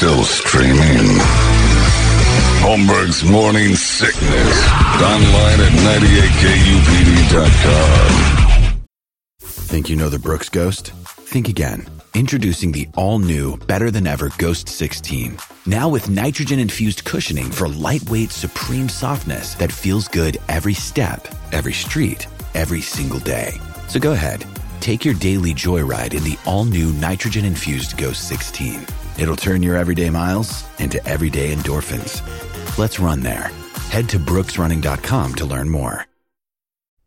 Still streaming. Holmberg's Morning Sickness. Online at 98kupd.com. Think you know the Brooks Ghost? Think again. Introducing the all new, better than ever Ghost 16. Now with nitrogen infused cushioning for lightweight, supreme softness that feels good every step, every street, every single day. So go ahead, take your daily joyride in the all new nitrogen infused Ghost 16. It'll turn your everyday miles into everyday endorphins. Let's run there. Head to brooksrunning.com to learn more.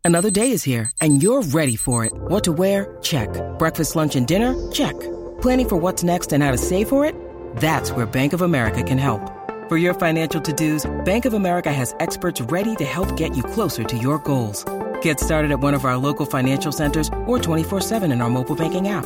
Another day is here, and you're ready for it. What to wear? Check. Breakfast, lunch, and dinner? Check. Planning for what's next and how to save for it? That's where Bank of America can help. For your financial to-dos, Bank of America has experts ready to help get you closer to your goals. Get started at one of our local financial centers or 24-7 in our mobile banking app.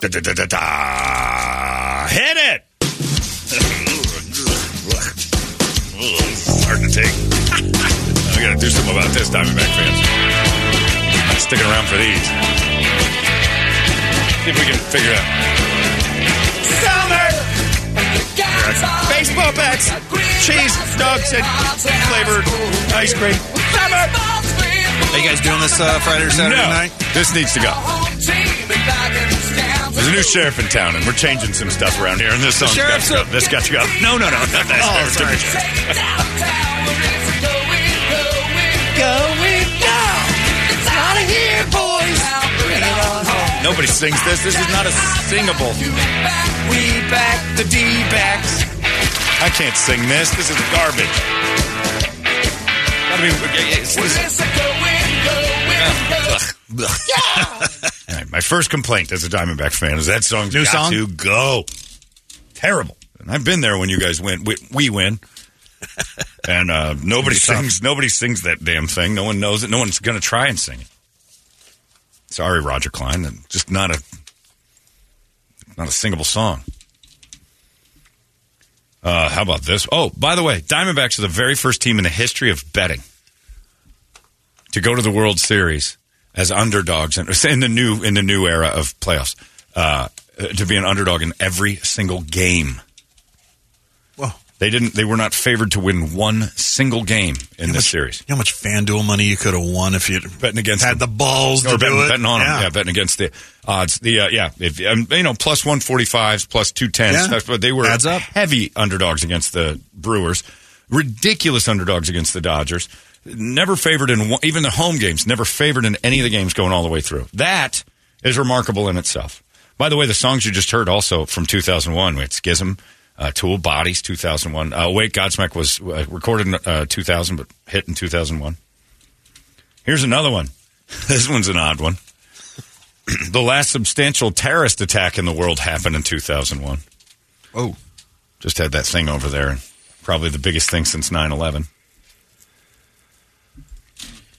Da, da, da, da, da. Hit it! It's hard to take. we gotta do something about this, Diamondback fans. Not sticking around for these. See if we can figure it out. Summer! Baseball bats, cheese, dogs, and flavored ice cream. Summer! Are you guys doing this uh, Friday or Saturday no, night? this needs to go. There's a new sheriff in town, and we're changing some stuff around here. And this song's got to go. This got to go. No, no, no, not that. Oh, sorry. Different sheriff. Nobody sings this. This is not a singable. We back the D-backs. I can't sing this. This is garbage. I mean, it's, it's, All my first complaint as a Diamondback fan is that song's New got song? to go. Terrible. And I've been there when you guys win. We, we win. and uh, nobody sings. Nobody sings that damn thing. No one knows it. No one's going to try and sing it. Sorry, Roger Klein. Just not a not a singable song. Uh, how about this? Oh, by the way, Diamondbacks are the very first team in the history of betting to go to the World Series as underdogs and in the new in the new era of playoffs uh, to be an underdog in every single game. Whoa. They didn't. They were not favored to win one single game in this series. You know how much FanDuel money you could have won if you Betting against had the balls or to betting, do it? betting on yeah. them. Yeah, betting against the odds. The uh, yeah, if um, you know, plus one forty fives, plus two tens. Yeah. That's what they were. Adds up. Heavy underdogs against the Brewers. Ridiculous underdogs against the Dodgers. Never favored in one, even the home games. Never favored in any of the games going all the way through. That is remarkable in itself. By the way, the songs you just heard also from 2001. We had Schism, uh, Tool, Bodies, 2001. Uh, Wait, Godsmack was uh, recorded in uh, 2000, but hit in 2001. Here's another one. This one's an odd one. the last substantial terrorist attack in the world happened in 2001. Oh. Just had that thing over there. Probably the biggest thing since 9 11.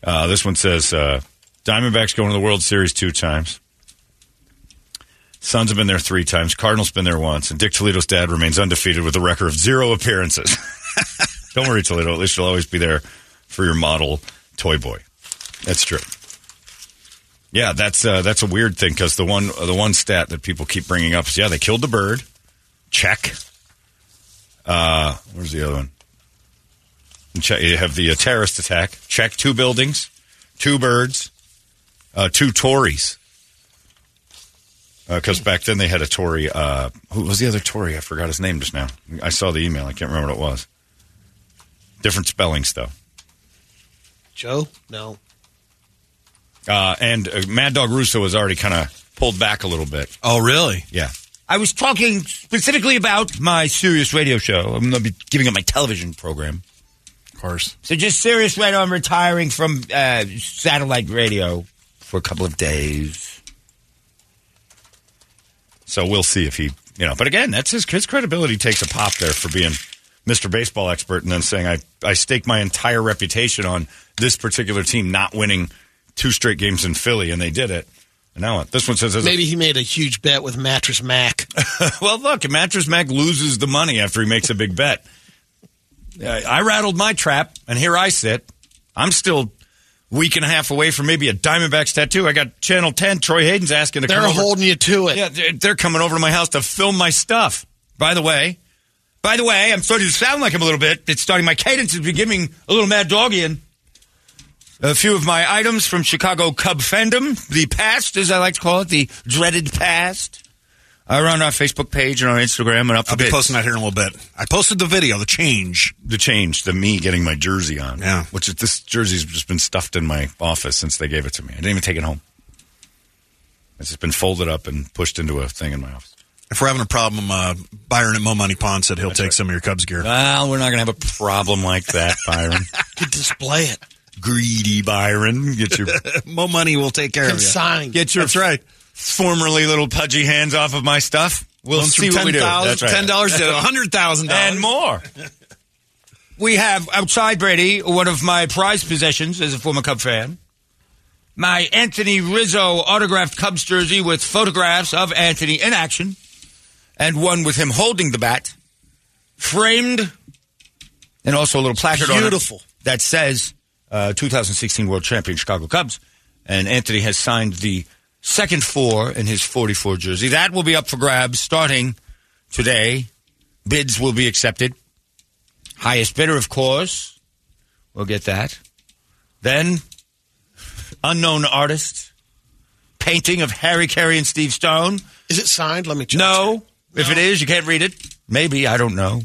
Uh, this one says uh, Diamondbacks going to the World Series two times. Suns have been there three times. Cardinals been there once. And Dick Toledo's dad remains undefeated with a record of zero appearances. Don't worry, Toledo. At least you'll always be there for your model toy boy. That's true. Yeah, that's uh, that's a weird thing because the one the one stat that people keep bringing up is yeah they killed the bird, check. Uh, where's the other one? You have the uh, terrorist attack. Check two buildings, two birds, uh, two Torres. Because back then they had a Torre. Uh, who was the other Torre? I forgot his name just now. I saw the email. I can't remember what it was. Different spellings though. Joe? No. Uh, and uh, Mad Dog Russo was already kind of pulled back a little bit. Oh, really? Yeah. I was talking specifically about my Sirius radio show. I'm going to be giving up my television program. Course. So just serious right on retiring from uh, satellite radio for a couple of days. So we'll see if he, you know. But again, that's his his credibility takes a pop there for being Mr. Baseball expert and then saying I I stake my entire reputation on this particular team not winning two straight games in Philly, and they did it. And now what? This one says, as a- Maybe he made a huge bet with Mattress Mac. well, look, Mattress Mac loses the money after he makes a big bet. Uh, I rattled my trap, and here I sit. I'm still week and a half away from maybe a Diamondbacks tattoo. I got Channel 10, Troy Hayden's asking to They're come over. holding you to it. Yeah, they're, they're coming over to my house to film my stuff. By the way, by the way, I'm starting to sound like him a little bit. It's starting, my cadence is beginning a little mad doggian. A few of my items from Chicago Cub fandom, the past, as I like to call it, the dreaded past, are on our Facebook page and on Instagram and up I'll be date. posting that here in a little bit. I posted the video, the change. the change, the me getting my jersey on. Yeah. Which is, this jersey's just been stuffed in my office since they gave it to me. I didn't even take it home. It's just been folded up and pushed into a thing in my office. If we're having a problem, uh, Byron at Mo Money Pawn said he'll take some of your Cubs gear. Well, we're not going to have a problem like that, Byron. Could display it. Greedy Byron. Get your Mo Money will take care of you. Consigned. get your That's right. Formerly little pudgy hands off of my stuff. We'll Loans see from what we do. 10,000 That's right. $10 to $100,000. and more. We have outside Brady, one of my prized possessions as a former Cub fan. My Anthony Rizzo autographed Cubs jersey with photographs of Anthony in action, and one with him holding the bat, framed, and also a little placard on it Beautiful. that says uh, 2016 World Champion Chicago Cubs. And Anthony has signed the second four in his 44 jersey. That will be up for grabs starting today. Bids will be accepted. Highest bidder, of course, We'll get that. Then, unknown artist, painting of Harry Caray and Steve Stone. Is it signed? Let me check. No. If it is, you can't read it. Maybe. I don't know.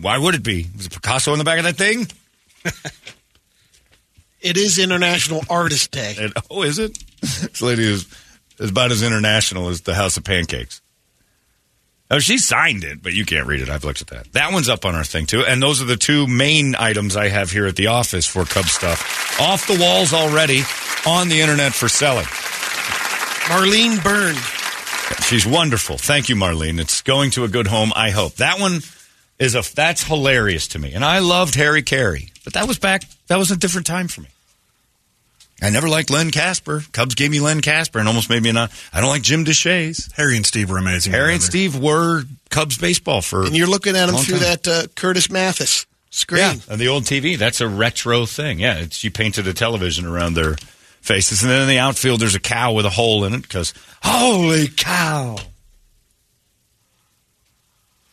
Why would it be? Was it Picasso on the back of that thing? It is International Artist Day. And, oh, is it? This lady is, is about as international as the House of Pancakes. Oh, she signed it, but you can't read it. I've looked at that. That one's up on our thing, too. And those are the two main items I have here at the office for Cub stuff. Off the walls already, on the internet for selling. Marlene Byrne. She's wonderful. Thank you, Marlene. It's going to a good home, I hope. That one is a, that's hilarious to me. And I loved Harry Caray, but that was back, that was a different time for me. I never liked Len Kasper. Cubs gave me Len Kasper and almost made me not. I don't like Jim Deshaies. Harry and Steve were amazing. Harry and. Steve were Cubs baseball for. And you're looking at them through time. that uh, Curtis Mathes screen. yeah, and the old TV. That's a retro thing. Yeah, it's you painted a television around their faces, and then in the outfield there's a cow with a hole in it because holy cow.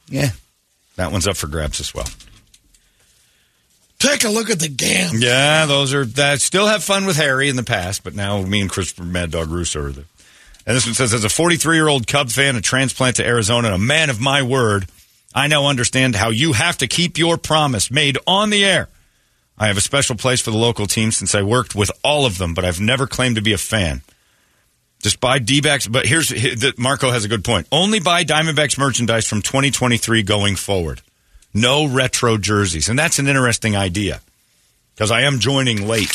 Yeah, that one's up for grabs as well. Take a look at the gam. Yeah, those are that. Still have fun with Harry in the past, but now me and Christopher Mad Dog Russo are the. And this one says, as a 43 year old Cub fan, a transplant to Arizona, and a man of my word, I now understand how you have to keep your promise made on the air. I have a special place for the local team since I worked with all of them, but I've never claimed to be a fan. Just buy D-backs, but here's he- Marco has a good point. Only buy Diamondbacks merchandise from 2023 going forward. No retro jerseys, and that's an interesting idea because I am joining late.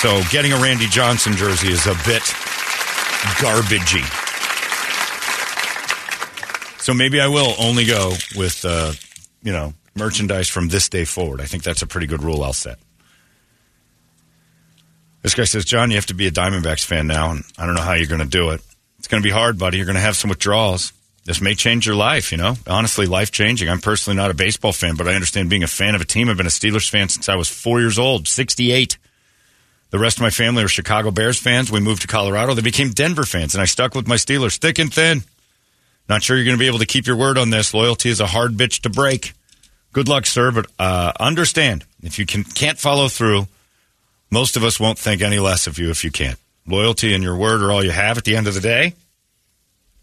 So getting a Randy Johnson jersey is a bit garbagey. So maybe I will only go with uh, you know merchandise from this day forward. I think that's a pretty good rule I'll set. This guy says, John, you have to be a Diamondbacks fan now, and I don't know how you're going to do it. It's going to be hard, buddy. You're going to have some withdrawals. This may change your life, you know? Honestly, life changing. I'm personally not a baseball fan, but I understand being a fan of a team. I've been a Steelers fan since I was four years old, 68. The rest of my family were Chicago Bears fans. We moved to Colorado. They became Denver fans, and I stuck with my Steelers thick and thin. Not sure you're going to be able to keep your word on this. Loyalty is a hard bitch to break. Good luck, sir, but uh, understand if you can, can't follow through, most of us won't think any less of you if you can't. Loyalty and your word are all you have at the end of the day.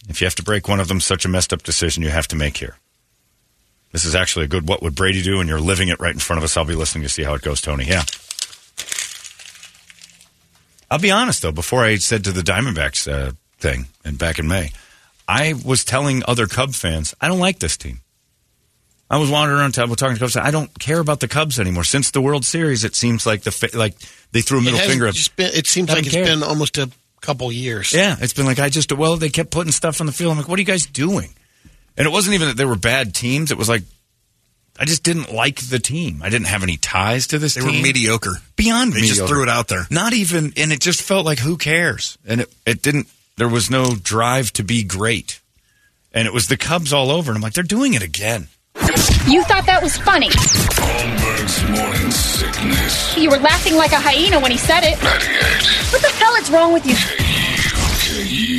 If you have to break one of them, such a messed up decision you have to make here. This is actually a good what would Brady do, and you're living it right in front of us. I'll be listening to see how it goes, Tony. Yeah. I'll be honest, though, before I said to the Diamondbacks uh, thing and back in May, I was telling other Cub fans, I don't like this team. I was wandering around talking to Cubs. I don't care about the Cubs anymore. Since the World Series, it seems like the fa- like they threw a middle finger. Up. been, it seems like it's care. been almost a couple years. Yeah, it's been like I just well, they kept putting stuff on the field. I'm like, what are you guys doing? And it wasn't even that they were bad teams. It was like I just didn't like the team. I didn't have any ties to this They team. were mediocre. beyond They mediocre. just threw it out there. Not even, and it just felt like who cares? And it, it didn't. There was no drive to be great, and it was the Cubs all over. And I'm like, they're doing it again. You thought that was funny. Holmberg's morning sickness. You were laughing like a hyena when he said it. 98 What the hell is wrong with you? KUPD.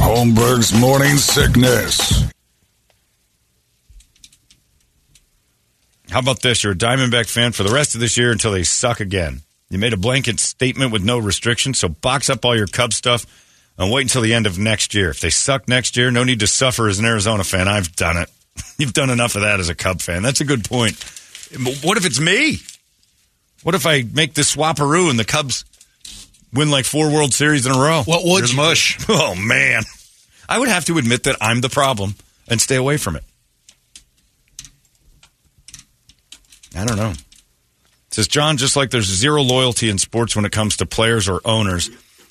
Holmberg's morning sickness. How about this? You're a Diamondback fan for the rest of this year until they suck again. You made a blanket statement with no restrictions, so box up all your Cub stuff and wait until the end of next year. If they suck next year, no need to suffer as an Arizona fan. I've done it. You've done enough of that as a Cub fan. That's a good point. What if it's me? What if I make this swapperoo and the Cubs win like four World Series in a row? What would Here's you? mush. Oh man, I would have to admit that I'm the problem and stay away from it. I don't know. It says John, just like there's zero loyalty in sports when it comes to players or owners,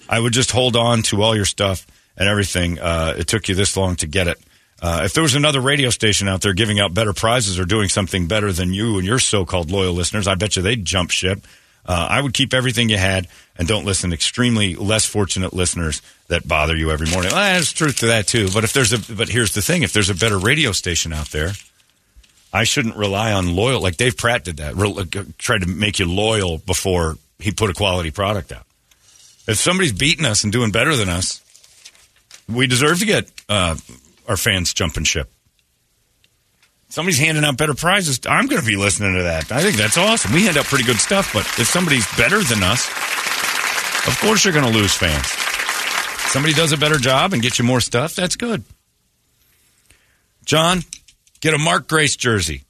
I would just hold on to all your stuff and everything. Uh, it took you this long to get it. Uh, if there was another radio station out there giving out better prizes or doing something better than you and your so-called loyal listeners, I bet you they'd jump ship. Uh, I would keep everything you had and don't listen to extremely less fortunate listeners that bother you every morning. Well, there's truth to that too. But if there's a, but here's the thing: if there's a better radio station out there, I shouldn't rely on loyal. Like Dave Pratt did that, Re- uh, tried to make you loyal before he put a quality product out. If somebody's beating us and doing better than us, we deserve to get uh, our fans jumping ship. Somebody's handing out better prizes. I'm going to be listening to that. I think that's awesome. We hand out pretty good stuff, but if somebody's better than us, of course you're going to lose fans. Somebody does a better job and gets you more stuff. That's good. John, get a Mark Grace jersey.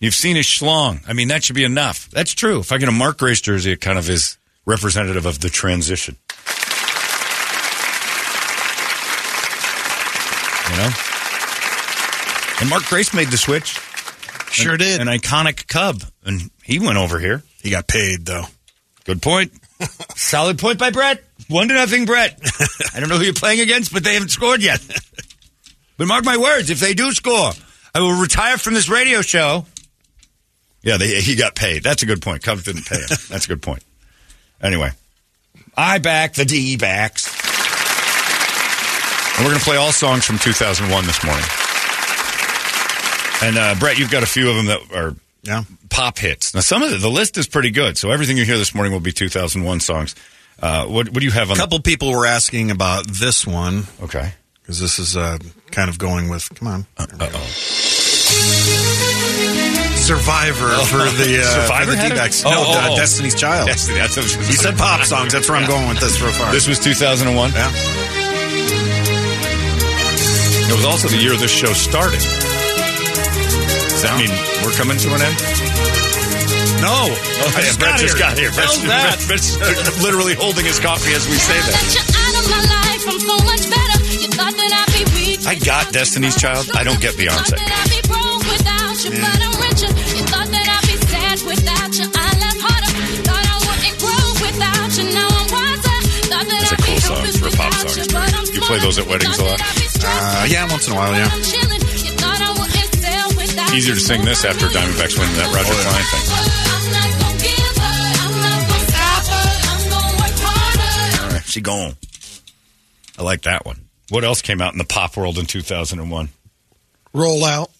You've seen his schlong. I mean, that should be enough. That's true. If I get a Mark Grace jersey, it kind of is representative of the transition. You know? And Mark Grace made the switch. Sure An- did. An iconic Cub. And he went over here. He got paid though. Good point. Solid point by Brett. One to nothing, Brett. I don't know who you're playing against, but they haven't scored yet. but mark my words, if they do score, I will retire from this radio show. Yeah, they, he got paid. That's a good point. Cubs didn't pay him. That's a good point. Anyway, I back the D backs. And we're going to play all songs from 2001 this morning. And uh, Brett, you've got a few of them that are Yeah. pop hits. Now, some of the, the list is pretty good. So everything you hear this morning will be 2001 songs. Uh, what, what do you have A on? couple people were asking about this one okay. because this is uh, kind of going with. Come on. Uh oh. Survivor for the uh, Survivor for the? D-backs. No, oh, uh, oh. Destiny's Child. Destiny. That's what You said pop songs. That's where I'm going with this so far. This was 2001. yeah. It was also the year this show started. Does that mean we're coming to an end? No. Oh, yeah, Brett just got here. Brett's, How's that? Brett's literally holding his coffee as we say that. I got Destiny's Child. I don't get Beyonce. It's a cool song for a pop song. You play those at weddings a lot? Uh, yeah, once in a while, yeah. Easier to sing this after Diamondbacks win that Roger Klein thing. All right, she gone. I like that one. What else came out in the pop world in 2001? Roll out.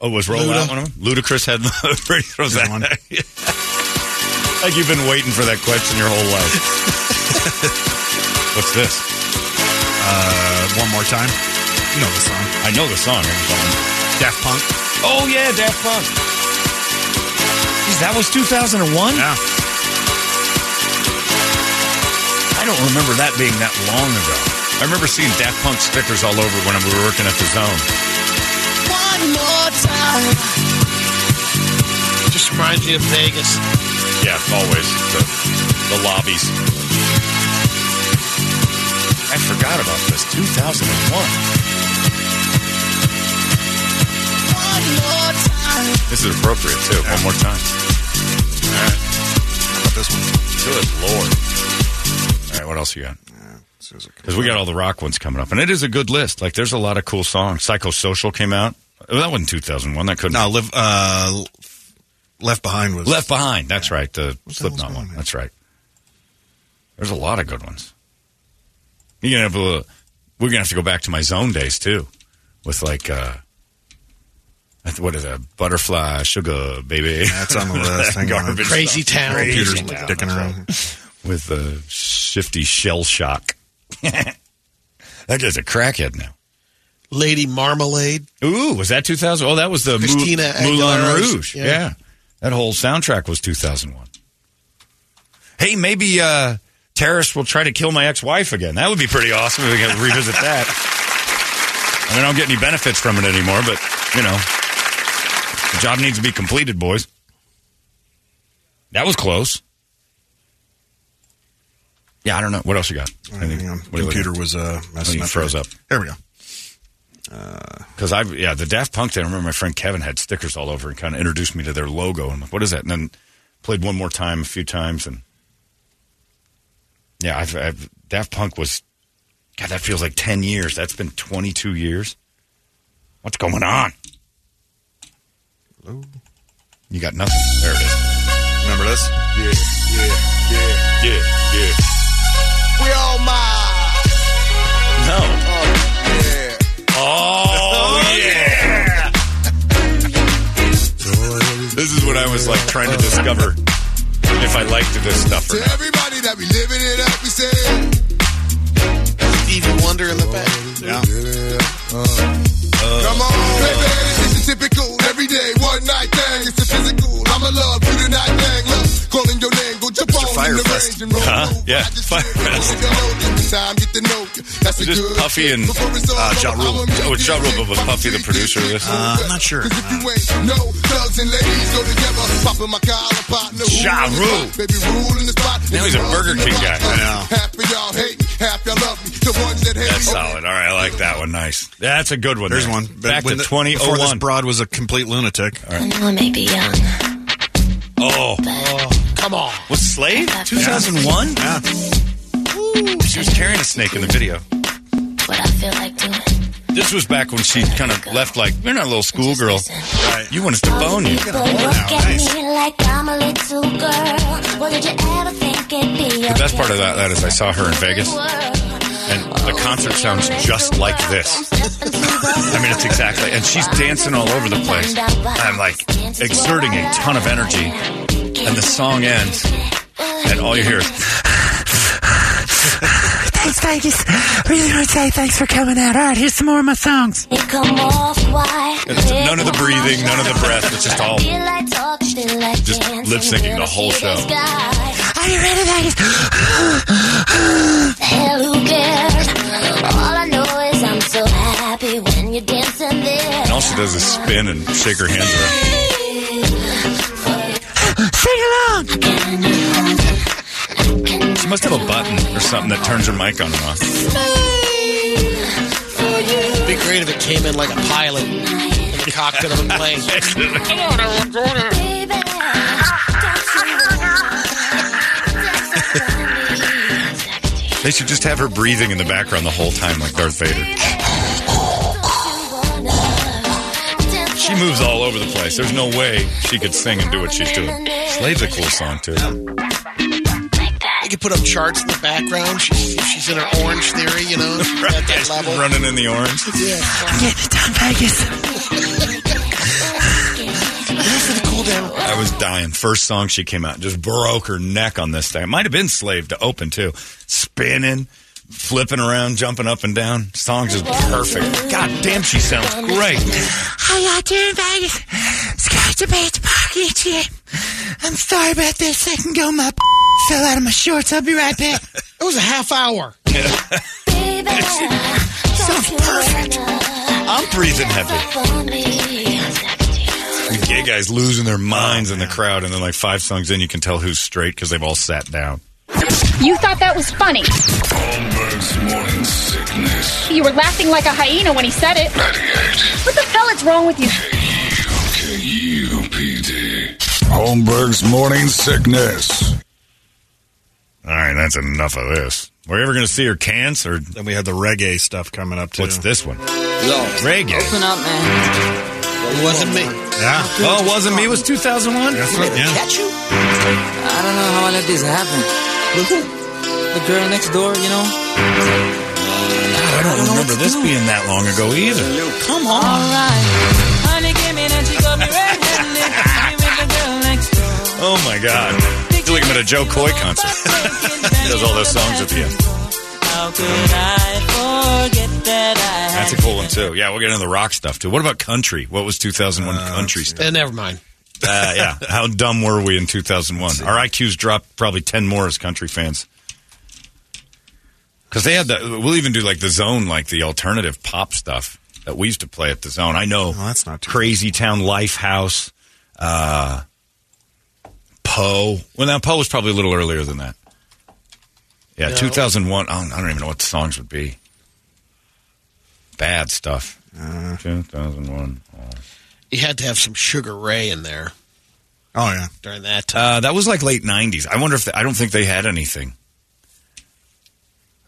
Oh, was Roll Luda. Out one of them? Ludacris had Brady throws that. one. like you've been waiting for that question your whole life. What's this? Uh, one more time. You know the song. I know the song. I Daft Punk. Oh yeah, Daft Punk. Jeez, that was 2001. Yeah. I don't remember that being that long ago. I remember seeing Daft Punk stickers all over when we were working at the Zone. One more time. Just reminds me of Vegas. Yeah, always the, the lobbies. I forgot about this. 2001. This is appropriate too. One more time. All right. How about this one? Good lord. All right, what else you got? Because we got all the rock ones coming up, and it is a good list. Like, there's a lot of cool songs. Psychosocial came out. Oh, that wasn't 2001. That couldn't. No, live, uh, Left Behind was. Left Behind. That's right. The hell's Slipknot one. on? That's right. There's a lot of good ones. You're gonna have a, we're gonna have to go back to my zone days too, with like uh, what is that? Butterfly, sugar, baby. That's on the list. Hang on. Garbage Crazy stuff. Town. Crazy Computer's Town. dicking That's around. right. with the Shifty Shellshock. that guy's a crackhead now. Lady Marmalade. Ooh, was that 2000? Oh, that was the Mou- Christina Moulin Rouge. yeah. Yeah. That whole soundtrack was 2001. Hey, maybe uh, terrorists will try to kill my ex-wife again. That would be pretty awesome if we could revisit that. I mean, I don't get any benefits from it anymore, but, you know, the job needs to be completed, boys. That was close. Yeah, I don't know. What else you got? Hang on. What Computer was uh, Oh, messing up. froze up. There we go. Because I, yeah, the Daft Punk thing. I remember my friend Kevin had stickers all over and kind of introduced me to their logo. I'm like, what is that? And then played one more time a few times, and yeah, I've, I've Daft Punk was, God, that feels like ten years. That's been 22 years. What's going on? You got nothing. There it is. Remember this? Yeah, yeah, yeah. Yeah, yeah. We all mine. No. Oh, oh Yeah. Oh, yeah. This is what I was like trying to discover if I liked this stuff or To not. everybody that be living it up, we say. Stevie Wonder in the back. Oh, yeah. Come on, baby, this is typical. Every day, one night thing. It's a physical. I'm a love you tonight thing. Look, calling your name, go jump Mr. on in Fire the Fest. range and roll. Huh? Yeah, I just Fire feel Fest. Get to know you, the time, get to know you. That's a Just good Puffy and, Before it's all uh, Ja Rule. Oh, it's Ja Rule, but was Puffy the producer of this? Uh, I'm not sure. Cause if you ain't no thugs and ladies go together, popping my collar, partner. who Ja Rule. spot? Baby, rule in the spot. Now he's a Burger King guy. I know. Half of y'all hate me, half y'all love me. The ones that hate That's solid. All right, I like that one. Nice. That's a good one. There's there. one. Back When to the- Before this 2001. broad was a complete lunatic. I know I may be young, Oh, Come on. was Slave 2001? Yeah. She was carrying a snake in the video. what I feel like doing. This was back when she kind of left like, you're not a little schoolgirl. Right. You want us to bone you. People look at me like I'm a little girl. Well, did you ever think it'd be The best part of that, that is I saw her in Vegas, and the concert sounds just like this. I mean, it's exactly, and she's dancing all over the place. I'm like exerting a ton of energy, and the song ends, and all you hear is, Thanks, Vegas. Really want to say thanks for coming out. All right, here's some more of my songs. Come off white. It's none of the breathing, none of the breath. It's just all Feel like talk, feel like just lip syncing the whole show. Are you ready, Vegas? And all she does is spin and shake her hands around. Sing along. She must have a button or something that turns her mic on and off. It'd be great if it came in like a pilot in the cockpit of a plane. They should just have her breathing in the background the whole time like Darth Vader. She moves all over the place. There's no way she could sing and do what she's doing. Slave's a cool song too. You could put up charts in the background. She's, she's in her orange theory, you know, at that level. Running in the orange. Yeah. I'm getting it done, Vegas. Was dying. First song she came out, just broke her neck on this thing. It might have been Slave to open too. Spinning, flipping around, jumping up and down. Songs is perfect. God damn, she sounds great. Hi out there in Vegas. Scott the Bates Park Gym. I'm sorry about this. I can go my fell out of my shorts. I'll be right back. It was a half hour. Sounds perfect. I'm breathing heavy. These gay guys losing their minds in the crowd, and then like five songs in, you can tell who's straight because they've all sat down. You thought that was funny. Holmberg's morning sickness. You were laughing like a hyena when he said it. 98 What the hell is wrong with you? KUPD. Holmberg's morning sickness. All right, that's enough of this. We're ever going to see her cans or Then we had the reggae stuff coming up too. what's this one? Yo, Reggae. open up, man. It wasn't me. Yeah. Oh, it wasn't me. It was 2001. That's what, yeah. Catch you? I don't know how I let this happen. With who? The girl next door, you know? I don't remember this being that long ago either. Come on. All right. Honey came in and she got me red-handed. Me with the girl next door. Oh my god! I feel like I'm at a Jo Koy concert. he does all those songs at the end. How could I forget that I That's a cool one too. Yeah, we'll get into the rock stuff too. What about country? What was 2001 country stuff? Eh, never mind. Uh, yeah, how dumb were we in 2001? Our IQs dropped probably 10 more as country fans. Because they had the, we'll even do like the zone, like the alternative pop stuff that we used to play at the zone. I know. Oh, that's not too Crazy Town Lifehouse, uh, Poe. Well, now Poe was probably a little earlier than that. Yeah, No. 2001. I don't, I don't even know what the songs would be. Bad stuff. Uh, 2001. Oh. You had to have some Sugar Ray in there Oh yeah. during that time. Uh, that was like late '90s. I wonder if they, I don't think they had anything.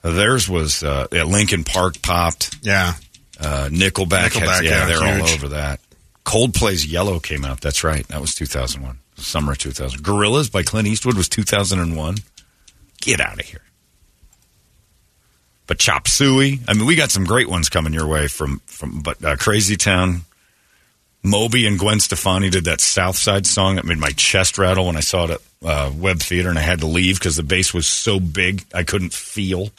Uh, theirs was uh, yeah, Linkin Park popped. Yeah. Uh, Nickelback, Nickelback, had, yeah, yeah, they're all over that. Coldplay's Yellow came out. That's right. That was 2001. Summer of 2000. Gorillaz by Clint Eastwood was 2001. Get out of here. But Chop Suey. I mean, we got some great ones coming your way from from. But uh, Crazy Town, Moby and Gwen Stefani did that South Side song that made my chest rattle when I saw it at uh, Web Theater, and I had to leave because the bass was so big I couldn't feel.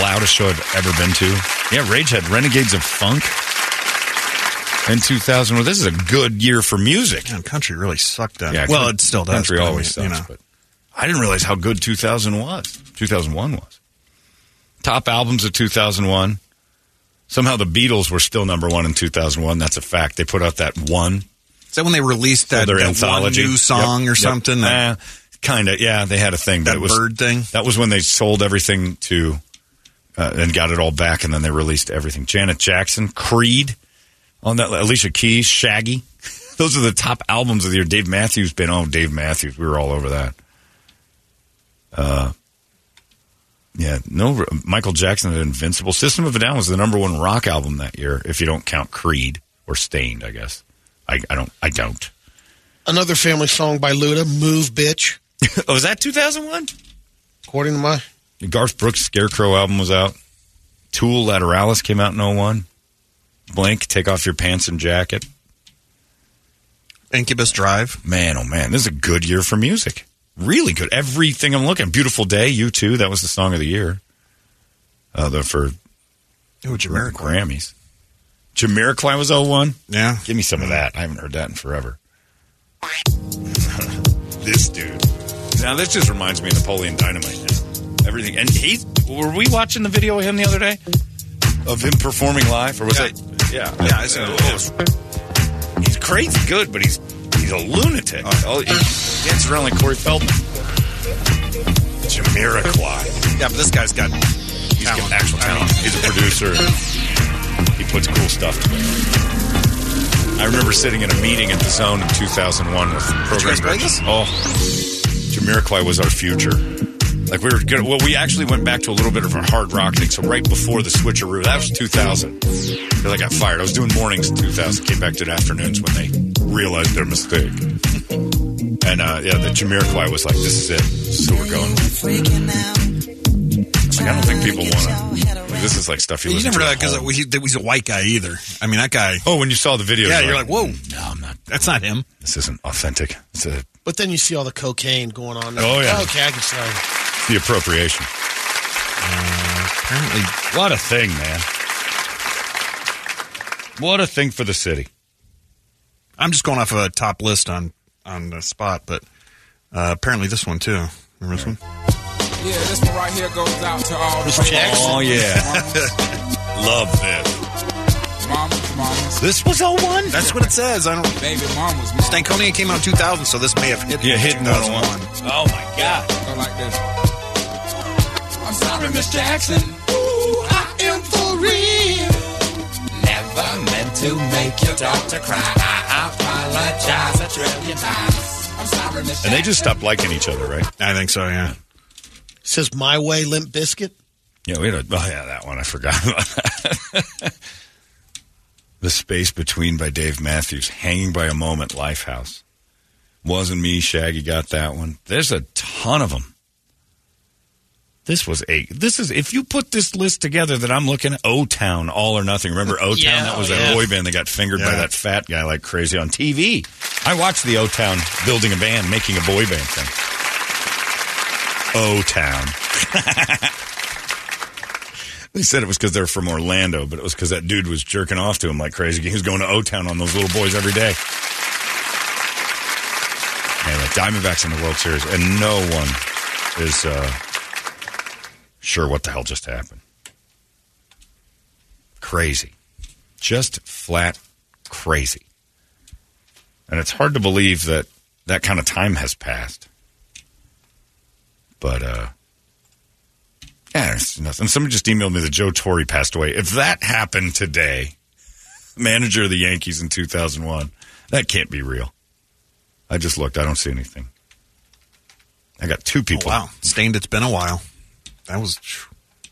Loudest show I've ever been to. Yeah, Rage had Renegades of Funk in 2000. Well, this is a good year for music. Country really sucked then. Yeah, well, it still does. Country but I always mean, sucks, you know. but I didn't realize how good 2000 was. 2001 was. Top albums of 2001. Somehow the Beatles were still number one in 2001. That's a fact. They put out that one. Is that when they released that, their that anthology new song Yep, or yep. something? That, kind of. Yeah, they had a thing. that it was, bird thing? That was when they sold everything to uh, and got it all back, and then they released everything. Janet Jackson, Creed, on that. Alicia Keys, Shaggy. Those are the top albums of the year. Dave Matthews been. Oh, Dave Matthews. We were all over that. Uh, yeah, no. Michael Jackson had Invincible. System of a Down was the number one rock album that year, if you don't count Creed or Staind. I guess. I, I don't. I don't. Another family song by Luda, Move Bitch. oh, was that 2001? According to my. Garth Brooks' Scarecrow album was out. Tool Lateralis came out in 01. Blink, Take Off Your Pants and Jacket. Incubus Drive. Man, oh man, this is a good year for music. Really good. Everything I'm looking. Beautiful Day, U2. That was the song of the year. Uh, the for Ooh, Jamiroquai. Grammys. Jamiroquai was 01. Yeah. Give me some of that. I haven't heard that in forever. this dude. Now this just reminds me of Napoleon Dynamite. Now. Everything, and he. Were we watching the video of him the other day of him performing live, or was Yeah. it? Yeah, Yeah, I said it was. He's crazy good, but he's he's a lunatic. Oh, he dances around like Corey Feldman. Jamiroquai. Yeah, but this guy's got He's got actual talent. He's a producer. He puts cool stuff together. I remember sitting in a meeting at the Zone in 2001 with program directors. Oh, Jamiroquai was our future. Like we were good. Well, we actually went back to a little bit of a hard rock thing. So right before the switcheroo, that was 2000. Because I got fired. I was doing mornings in 2000. Came back to the afternoons when they realized their mistake. And uh, yeah, the Jamiroquai was like, "This is it. This is who we're going." Like, I don't think people want to. Like, this is like stuff you, You listen never to know at because home. he, he was a white guy either. I mean, that guy. Oh, when you saw the video, Yeah, you're like, whoa, no, I'm not. that's not him. This isn't authentic. It's a But then you see all the cocaine going on. Oh, yeah. Okay, I can say. the appropriation? apparently, what a thing, man! What a thing for the city. I'm just going off a top list on on the spot, but uh, apparently this one too. Remember this one? Yeah, this one right here goes out to all the Miss Jackson. Oh yeah, love this. Mamas, mamas. This was 01? That's what it says. I don't. Baby mamas. Stankonia came out in 2000, so this may have hit. Yeah, hit 2001. 101. Oh my god. Go like this. I'm sorry, Miss Jackson. To make your daughter cry. I apologize a trillion times. I'm sorry, Miss And they just stopped liking each other, right? I think so. Yeah. Says My Way Limp Bizkit. Yeah, we had a, oh yeah, that one I forgot about. That. the space between by Dave Matthews, hanging by a moment, Lifehouse. Wasn't me, Shaggy got that one. There's a ton of them. This was a. This is if you put this list together that I'm looking at. O Town, All or Nothing. Remember O Town? Yeah, that was oh, that yeah. boy band that got fingered by that fat guy like crazy on TV. I watched the O Town building a band, making a boy band thing. O Town. They said it was because they're from Orlando, but it was because that dude was jerking off to him like crazy. He was going to O Town on those little boys every day. Anyway, Diamondbacks in the World Series, and no one is uh, sure what the hell just happened. Crazy. Just flat crazy. And it's hard to believe that that kind of time has passed. But, uh, yeah, it's nothing. Somebody just emailed me that Joe Torre passed away. If that happened today, manager of the Yankees in 2001, that can't be real. I just looked. I don't see anything. I got two people. Oh, wow. Staind. It's been a while. That was.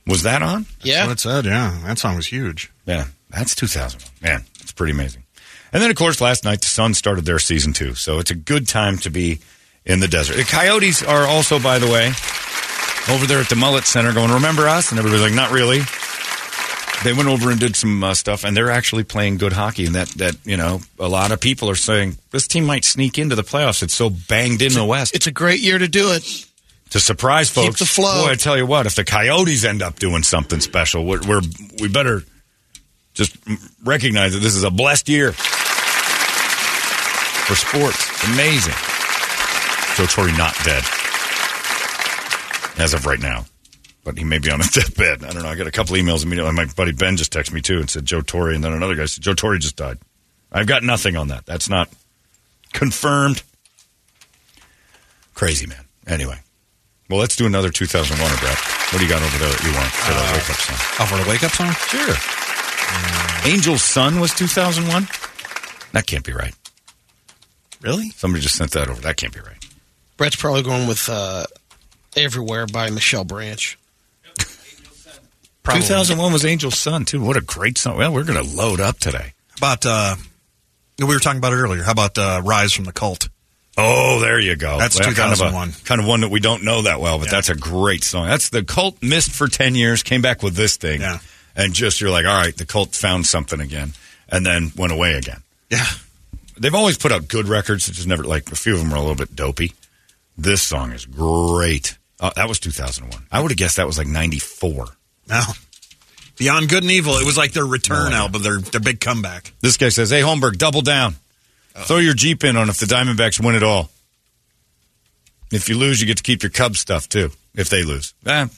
Was that on? Yeah. That's what it said. Yeah. That song was huge. Yeah, that's 2001. Man, it's pretty amazing. And then, of course, last night the Suns started their season two, so it's a good time to be in the desert. The Coyotes are also, by the way, over there at the Mullett Center going, remember us? And everybody's like, not really. They went over and did some uh, stuff, and they're actually playing good hockey. And that, that, you know, a lot of people are saying this team might sneak into the playoffs. It's so banged in the West. It's a great year to do it. To surprise Keep folks. the flow. Boy, I tell you what, if the Coyotes end up doing something special, we're, we're we better just recognize that this is a blessed year for sports. Amazing. Joe Torre not dead as of right now, but he may be on a deathbed. I don't know. I got a couple emails immediately. My buddy Ben just texted me too and said Joe Torre, and then another guy said Joe Torre just died. I've got nothing on that. That's not confirmed. Crazy man. Anyway, well, let's do another 2001, Brett. What do you got over there that you want for the wake up song? Oh, for the wake up song? Sure. Angel's Son was 2001? That can't be right. Really? Somebody just sent that over. That can't be right. Brett's probably going with uh, Everywhere by Michelle Branch. 2001 was Angel's Son, too. What a great song. Well, we're going to load up today. About, uh, we were talking about it earlier. How about uh, Rise from the Cult? Oh, there you go. That's Well, kind of a- 2001. Kind of, one that we don't know that well, but that's a great song. That's the cult missed for 10 years, came back with this thing. Yeah. And just, you're like, all right, the cult found something again, and then went away again. Yeah. They've always put out good records. It's just never, like, a few of them are a little bit dopey. This song is great. Oh, that was 2001. I would have guessed that was like 94. No. Beyond Good and Evil. It was like their return No album, their, their big comeback. This guy says, hey, Holmberg, double down. Throw your Jeep in on if the Diamondbacks win it all. If you lose, you get to keep your Cub stuff, too, if they lose. Ah.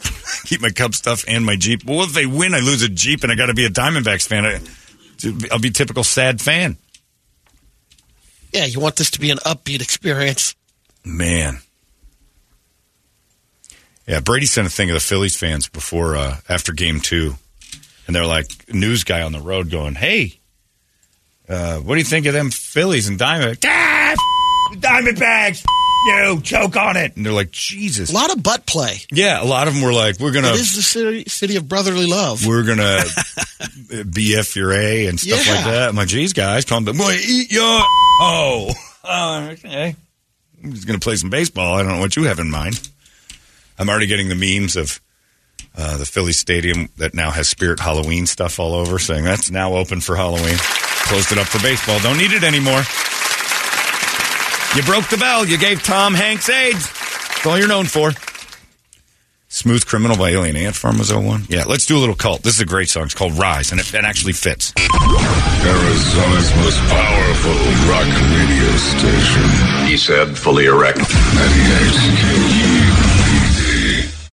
keep my Cub stuff and my Jeep. Well, if they win, I lose a Jeep and I got to be a Diamondbacks fan. I, I'll be typical sad fan. Yeah, you want this to be an upbeat experience. Man. Yeah, Brady sent a thing of the Phillies fans before, uh, after game two. And they're like, news guy on the road going, hey, uh, what do you think of them Phillies and Diamondbacks? Ah, f- Diamondbacks, f- you, choke on it. And they're like, Jesus. A lot of butt play. Yeah, a lot of them were like, we're going It to. is the city, city of brotherly love. We're gonna BF your A and stuff Yeah. like that. I'm like, geez, guys, calm down. Boy, eat your oh. Uh, okay. I'm just gonna play some baseball. I don't know what you have in mind. I'm already getting the memes of uh, the Philly Stadium that now has Spirit Halloween stuff all over, saying that's now open for Halloween. Closed it up for baseball. Don't need it anymore. You broke the bell. You gave Tom Hanks AIDS. That's all you're known for. Smooth Criminal by Alien Ant Farm was 01. Yeah, let's do a little cult. This is a great song. It's called Rise, and it, it actually fits. Arizona's most powerful rock radio station. He said, fully erect. 98